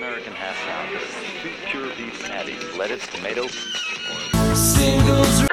American half pound. This is two pure beef patties, lettuce, tomato. Singles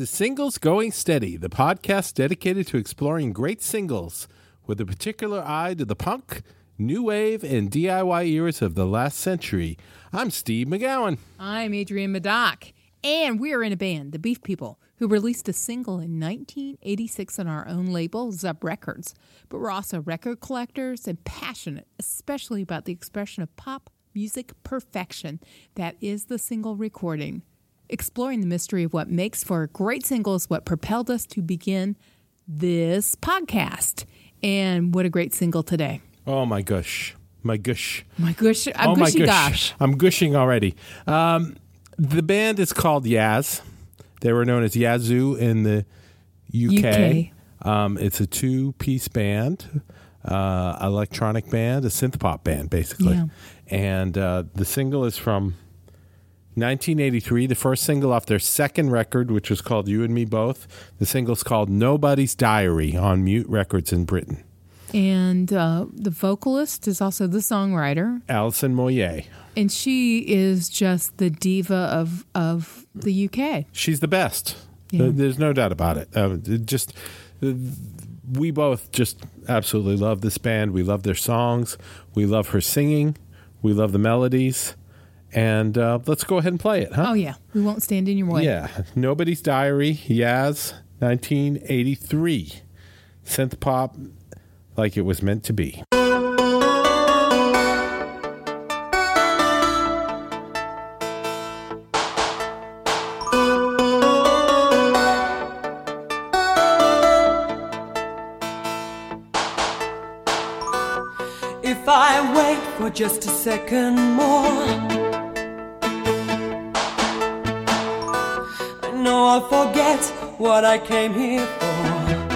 Is Singles Going Steady, the podcast dedicated to exploring great singles with a particular eye to the punk, new wave, and DIY eras of the last century. I'm Steve McGowan. I'm Adrienne Madoc, and we are in a band, the Beef People, who released a single in 1986 on our own label, Zub Records. But we're also record collectors and passionate, especially about the expression of pop music perfection that is the single recording. Exploring the mystery of what makes for great singles, what propelled us to begin this podcast. And what a great single today. Oh my gosh. My gush. My gosh, I'm oh my gushy gush. gosh. I'm gushing already. Um, the band is called Yaz. They were known as Yazoo in the UK. Um, it's a two piece band, uh, electronic band, a synth pop band, basically. Yeah. And uh, the single is from 1983, the first single off their second record, which was called You and Me Both. The single's called Nobody's Diary on Mute Records in Britain. And uh, the vocalist is also the songwriter. Alison Moyet. And she is just the diva of of the UK. She's the best. Yeah. There's no doubt about it. Uh, it just uh, we both just absolutely love this band. We love their songs. We love her singing. We love the melodies. And uh, let's go ahead and play it, huh? Oh yeah, we won't stand in your way. Yeah. Nobody's Diary, Yaz, 1983. Synth pop like it was meant to be. If I wait for just a second more, I'll forget what I came here for.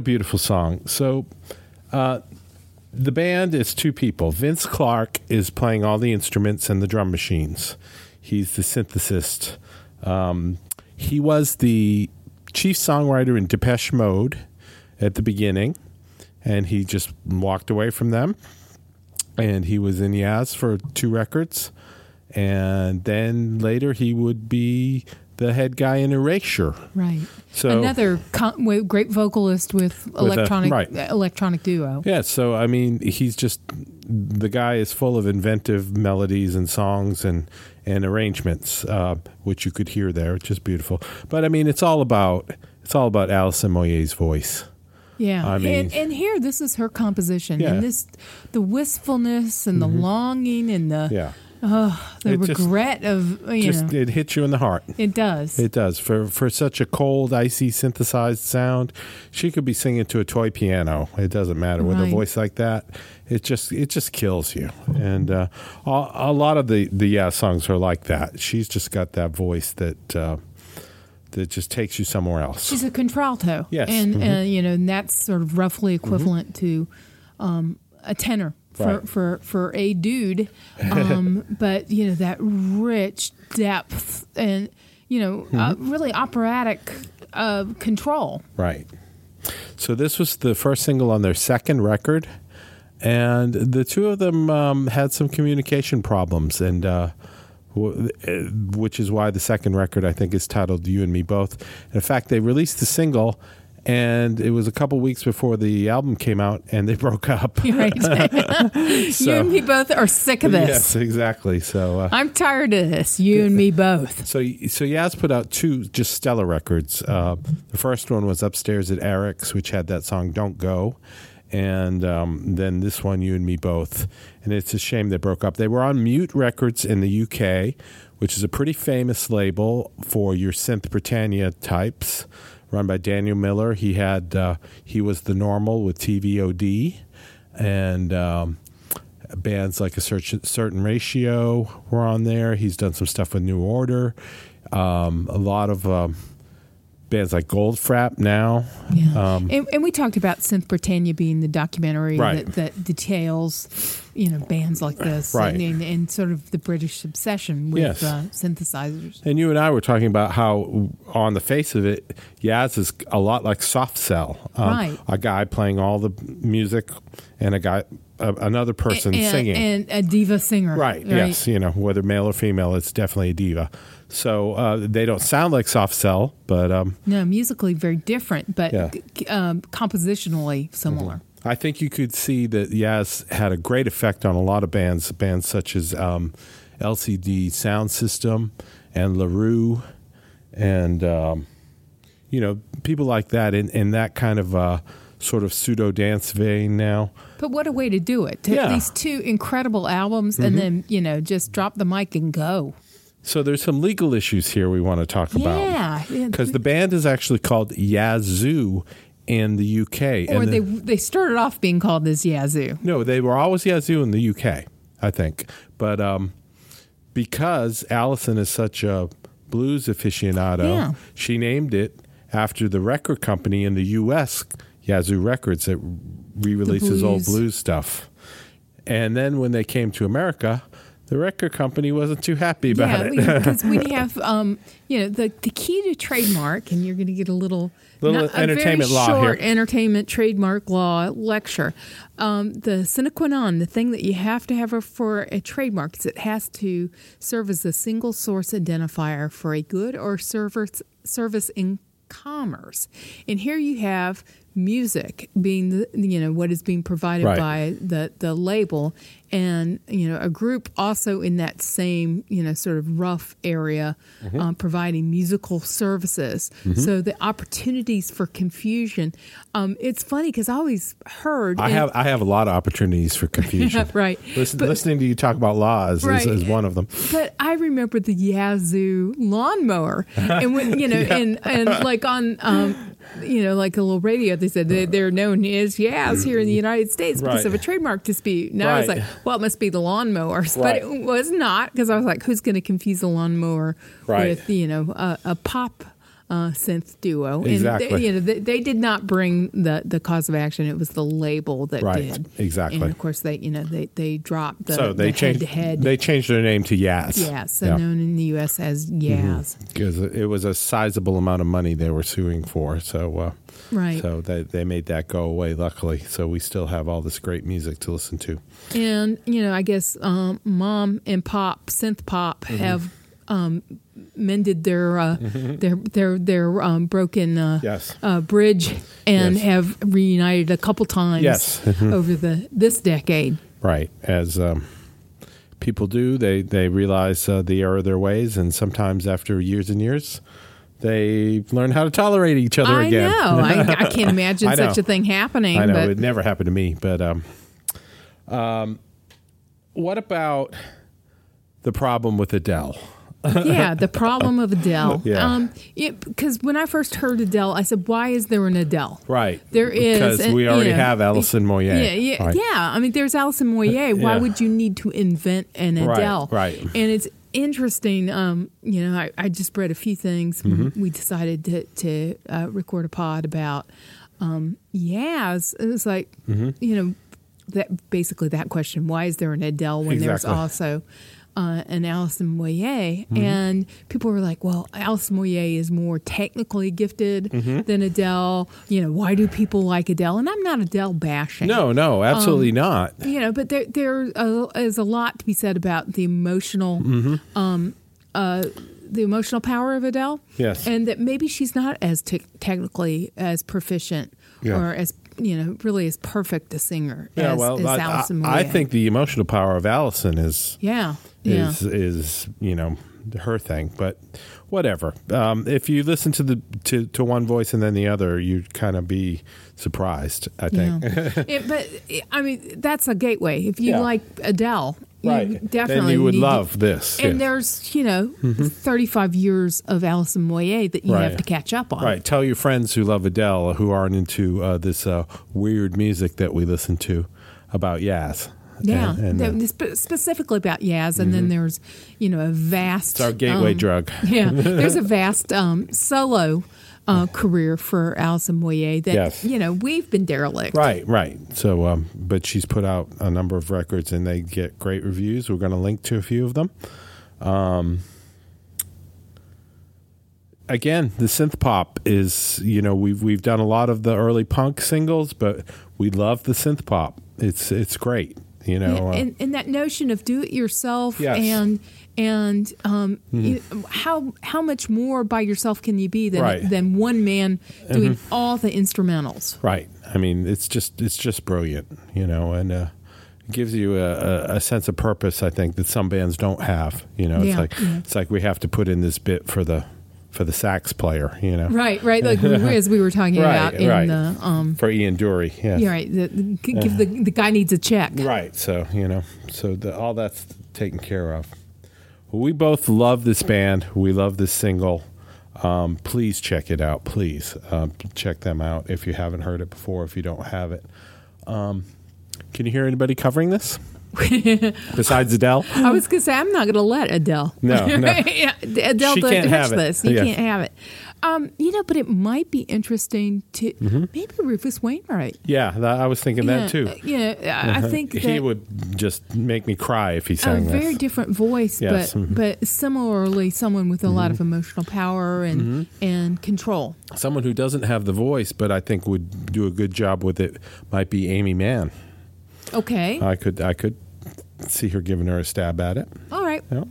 A beautiful song. So, uh, the band is two people. Vince Clarke is playing all the instruments and the drum machines. He's the synthesist. Um, he was the chief songwriter in Depeche Mode at the beginning, and he just walked away from them. And he was in Yaz for two records, and then later he would be the head guy in Erasure. Right. So- another con- great vocalist with a- electronic right. uh, electronic duo. Yeah, so I mean, he's just the guy is full of inventive melodies and songs and and arrangements, uh, which you could hear there, which is beautiful. But I mean, it's all about it's all about Alison Moyet's voice. Yeah, I mean- and, and here this is her composition, Yeah. and this the wistfulness and the longing and the Yeah, the It just- regret of you just know it hits you in the heart. it does. It does for for such a cold, icy, synthesized sound. She could be singing to a toy piano. It doesn't matter with a voice like that. It just it just kills you. And uh, a, a lot of the the yeah songs are like that. She's just got that voice that uh, that just takes you somewhere else. She's a contralto. Yes. Mm-hmm. and uh, you know and that's sort of roughly equivalent to um, a tenor for, Right. for for a dude. Um, but you know that rich depth and you know uh, Mm-hmm. really operatic uh, control. Right. So this was the first single on their second record, and the two of them um, had some communication problems, and uh, w- uh, which is why the second record I think is titled "You and Me Both." In fact, they released the single. And it was a couple weeks before the album came out, and they broke up. Right. you and me both are sick of this. Yes, exactly. So, uh, I'm tired of this. You and me both. So, so Yaz put out two just stellar records. Uh, the first one was Upstairs at Eric's, which had that song "Don't Go," and um, then this one, "You and Me Both." And it's a shame they broke up. They were on Mute Records in the UK, which is a pretty famous label for your synth Britannia types, run by Daniel Miller. He had uh, he was the normal with TVOD, and. Um, bands like a certain ratio were on there. He's done some stuff with New Order. Um, a lot of um, bands like Goldfrapp now. Yeah. Um, and, and we talked about Synth Britannia being the documentary Right. that, that details, you know, bands like this Right. and, and, and sort of the British obsession with Yes. uh, synthesizers. And you and I were talking about how, on the face of it, Yaz is a lot like Soft Cell. Um, Right. A guy playing all the music and a guy, another person and, singing. And a diva singer. Right, Yes. You know, whether male or female, it's definitely a diva. So uh, they don't sound like Soft Cell, but um, No, musically very different, but Yeah. c- um, compositionally similar. I think you could see that Yaz had a great effect on a lot of bands, bands such as um, LCD Sound System and La Roux, and um, you know people like that in, in that kind of uh, sort of pseudo dance vein. Now, But what a way to do it! To Yeah. these two incredible albums, and then you know just drop the mic and go. So there's some legal issues here we want to talk about. Yeah, yeah. because the band is actually called Yazoo in the UK, Or and they the- they started off being called this Yazoo. No, they were always Yazoo in the UK, I think. But um, because Alison is such a blues aficionado, Yeah. she named it after the record company in the US, Yazoo Records, that re releases old blues stuff. And then when they came to America, the record company wasn't too happy about yeah, it. because we have, um, you know, the, the key to trademark, and you're going to get a little, Little not- a entertainment very law short here. entertainment trademark law lecture. Um, the sine qua non, the thing that you have to have for a trademark is it has to serve as a single source identifier for a good or service service in commerce. And here you have music being the, you know what is being provided Right. by the the label and you know a group also in that same you know sort of rough area Mm-hmm. um, providing musical services so the opportunities for confusion um, it's funny because i always heard I in- have I have a lot of opportunities for confusion. right Listen, But- listening to you talk about law is, Right. is, is one of them. But I remember the Yazoo lawnmower, and when you know, and and like on, um, you know, like a little radio, they said they, they're known as Yaz here in the mm-hmm. United States because Right. of a trademark dispute. And I was like, well, it must be the lawnmowers, Right. but it was not because I was like, who's going to confuse a lawnmower Right. with you know a, a pop uh, synth duo. And Exactly. they, you know, they, they did not bring the, the cause of action. It was the label that Right, did. exactly. And of course, they you know they they dropped the, so they the changed. head-to-head. They changed their name to Yaz. yeah, so known in the U.S. as Yaz. because it was a sizable amount of money they were suing for. So, uh, Right. So they they made that go away. Luckily, so we still have all this great music to listen to. And you know, I guess um, mom and pop, synth pop, Mm-hmm. have um, mended their uh, their their their um, broken uh, Yes. uh, bridge and Yes. have reunited a couple times Yes. over the this decade. Right, as um, people do, they they realize uh, the error of their ways, and sometimes after years and years, they learn how to tolerate each other I again. know. I, I can't imagine I such a thing happening. I know but it never happened to me, but um, um, what about the problem with Adele? Yeah, the problem of Adele. Yeah. Um, because when I first heard Adele, I said, "Why is there an Adele?" Right, There is, because we you already know, have Alison Moyet. Yeah, yeah, Right. yeah. I mean, there's Alison Moyet. Why Yeah. would you need to invent an Adele? right. And it's interesting. Um, you know, I, I just read a few things. Mm-hmm. We decided to to uh, record a pod about um, Yaz. It was like, Mm-hmm. you know, that basically that question: Why is there an Adele when there's also uh, an Alison Moyet, Mm-hmm. and people were like, "Well, Alison Moyet is more technically gifted Mm-hmm. than Adele." You know, why do people like Adele? And I'm not Adele bashing. No, no, absolutely Um, not. you know, but there there uh, a lot to be said about the emotional, Mm-hmm. um, uh, the emotional power of Adele. Yes. and that maybe she's not as te- technically as proficient Yeah. or as you know really as perfect a singer Yeah, as, well, as I, Alison I, I think the emotional power of Alison is yeah, yeah. is is you know her thing, but whatever. Um, if you listen to the to, to one voice and then the other, you'd kind of be surprised. I think. Yeah. It- but I mean, that's a gateway. If you Yeah. like Adele, right. definitely then you would need to- love this. And yes. there's you know 35 years of Alison Moyet that you Right. have to catch up on. Right. Tell your friends who love Adele who aren't into uh, this uh, weird music that we listen to about Yaz. Yeah, And, and, uh, Mm-hmm. Specifically about Yaz, and then there's you know a vast it's our gateway um, drug. Yeah, there's a vast um, solo uh, career for Alison Moyet that Yes. you know we've been derelict. Right, right. So, um, but she's put out a number of records and they get great reviews. We're going to link to a few of them. Um, again, the synth pop is, you know, we've we've done a lot of the early punk singles, but we love the synth pop. It's it's great, you know. Yeah, uh, and, and that notion of do it yourself Yes. And and um, you, how how much more by yourself can you be than Right. Mm-hmm. than one man doing all the instrumentals? Right. I mean, it's just it's just brilliant, you know, and uh, it gives you a, a, sense of purpose. I think that some bands don't have. You know, it's Yeah, like yeah. it's like we have to put in this bit for the for the sax player. You know, Right, right. Like as we were talking Right, about in right. the um, for Ian Dury. Yeah. yeah, right. The, the, give the the guy needs a check. Right. So you know, so the, all that's taken care of. We both love this band. We love this single. Um, please check it out. Please um, check them out if you haven't heard it before. If you don't have it, um, can you hear anybody covering this besides Adele? I was gonna say I'm not gonna let Adele. No, no. Adele She doesn't can't touch this. You Yeah. can't have it. Um, you know, but it might be interesting to Mm-hmm. maybe Rufus Wainwright. Yeah, that, I was thinking yeah, that too. uh, Yeah, I think that he would just make me cry if he sang. a sang very this. different voice, Yes, but mhm. but similarly someone with a lot Mm-hmm. of emotional power and and control. Someone who doesn't have the voice, but I think would do a good job with it, might be Aimee Mann. Okay, I could I could see her giving her a stab at it. all right. Yeah.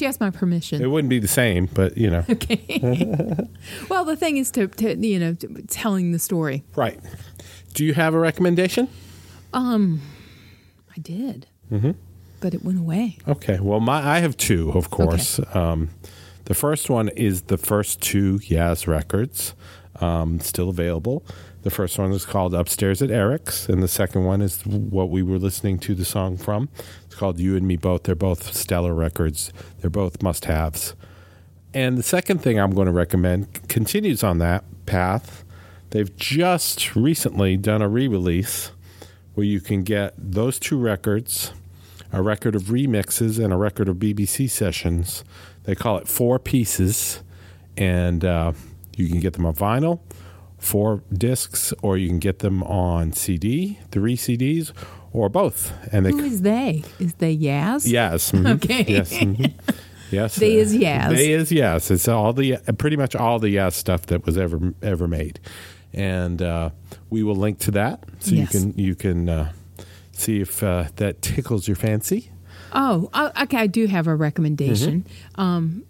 She has my permission. It wouldn't be the same, but you know, Okay. well, the thing is to, to you know to, telling the story. right. Do you have a recommendation? Um, I did, mm-hmm. but it went away. Okay. Well, my I have two, of course. Okay. Um, the first one is the first two Yaz records, um, still available. The first one is called Upstairs at Eric's, and the second one is what we were listening to the song from. It's called You and Me Both. They're both stellar records. They're both must-haves. And the second thing I'm going to recommend continues on that path. They've just recently done a re-release where you can get those two records, a record of remixes and a record of BBC sessions. They call it Four Pieces, and uh, You can get them on vinyl, four discs, or you can get them on CD, three CDs, or both. And they Who is they? Is they Yaz? Yes. mhm. Okay. Yes. mhm. Yes. They uh, is Yaz. They is yes. It's all the pretty much all the yes stuff that was ever ever made, and uh, we will link to that so Yes. you can you can uh, see if uh, that tickles your fancy. Oh, uh, okay. I do have a recommendation. Mm-hmm. Um,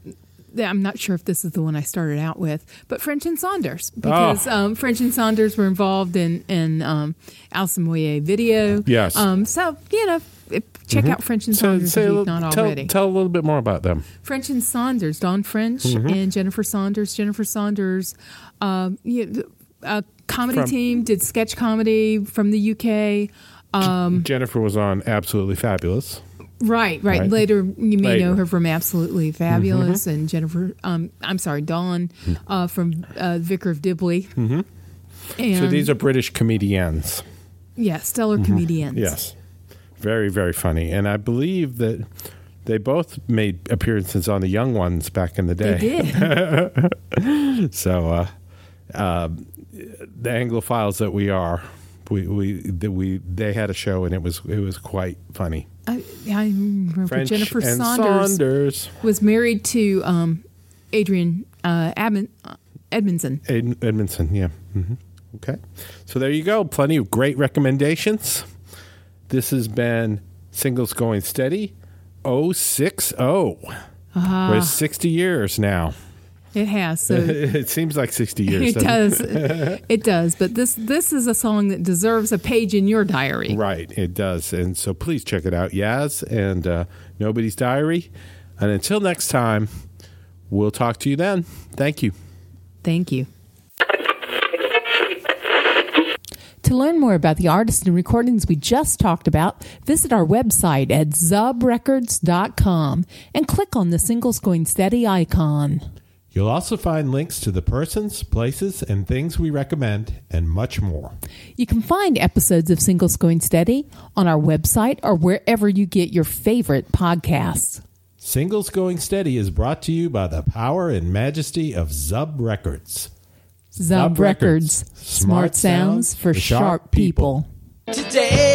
I'm not sure if this is the one I started out with, but French and Saunders because Oh. um, French and Saunders were involved in in um, Alison Moyet video. Yes. Mm-hmm. Um, so you know, if- check out French and So, Saunders if you've not tell, already. tell a little bit more about them. French and Saunders, Dawn French Mm-hmm. and Jennifer Saunders. Jennifer Saunders, um, you, a comedy From- team did sketch comedy from the UK. Um, Jennifer was on Absolutely Fabulous. Right, right, Right. Later, you may Later. know her from Absolutely Fabulous and Jennifer. Um, I'm sorry, Dawn uh, from uh, Vicar of Dibley. Mm-hmm. And So these are British comedians. yeah, stellar comedians. Yes. Very, very funny. And I believe that they both made appearances on the Young Ones back in the they day. did. So, uh, uh, the Anglophiles that we are, we we that we they had a show and it was it was quite funny. I, I remember French Jennifer Saunders, Saunders. was married to um, Adrian uh, Admon, uh, Edmondson. Ed, Edmondson, yeah. hmm Okay. So there you go. Plenty of great recommendations. This has been Singles Going Steady 060. Ah. We're 60 years now. It has so. it seems like 60 years. It does. It does. But this this is a song that deserves a page in your diary. Right, it does. And so please check it out. Yaz and uh, Nobody's Diary. And until next time, we'll talk to you then. Thank you. Thank you. To learn more about the artists and recordings we just talked about, visit our website at zubrecords.com and click on the Singles Going Steady icon. You'll also find links to the persons, places, and things we recommend, and much more. You can find episodes of Singles Going Steady on our website or wherever you get your favorite podcasts. Singles Going Steady is brought to you by the power and majesty of Zub Records. Zub Records, smart sounds for sharp people. Today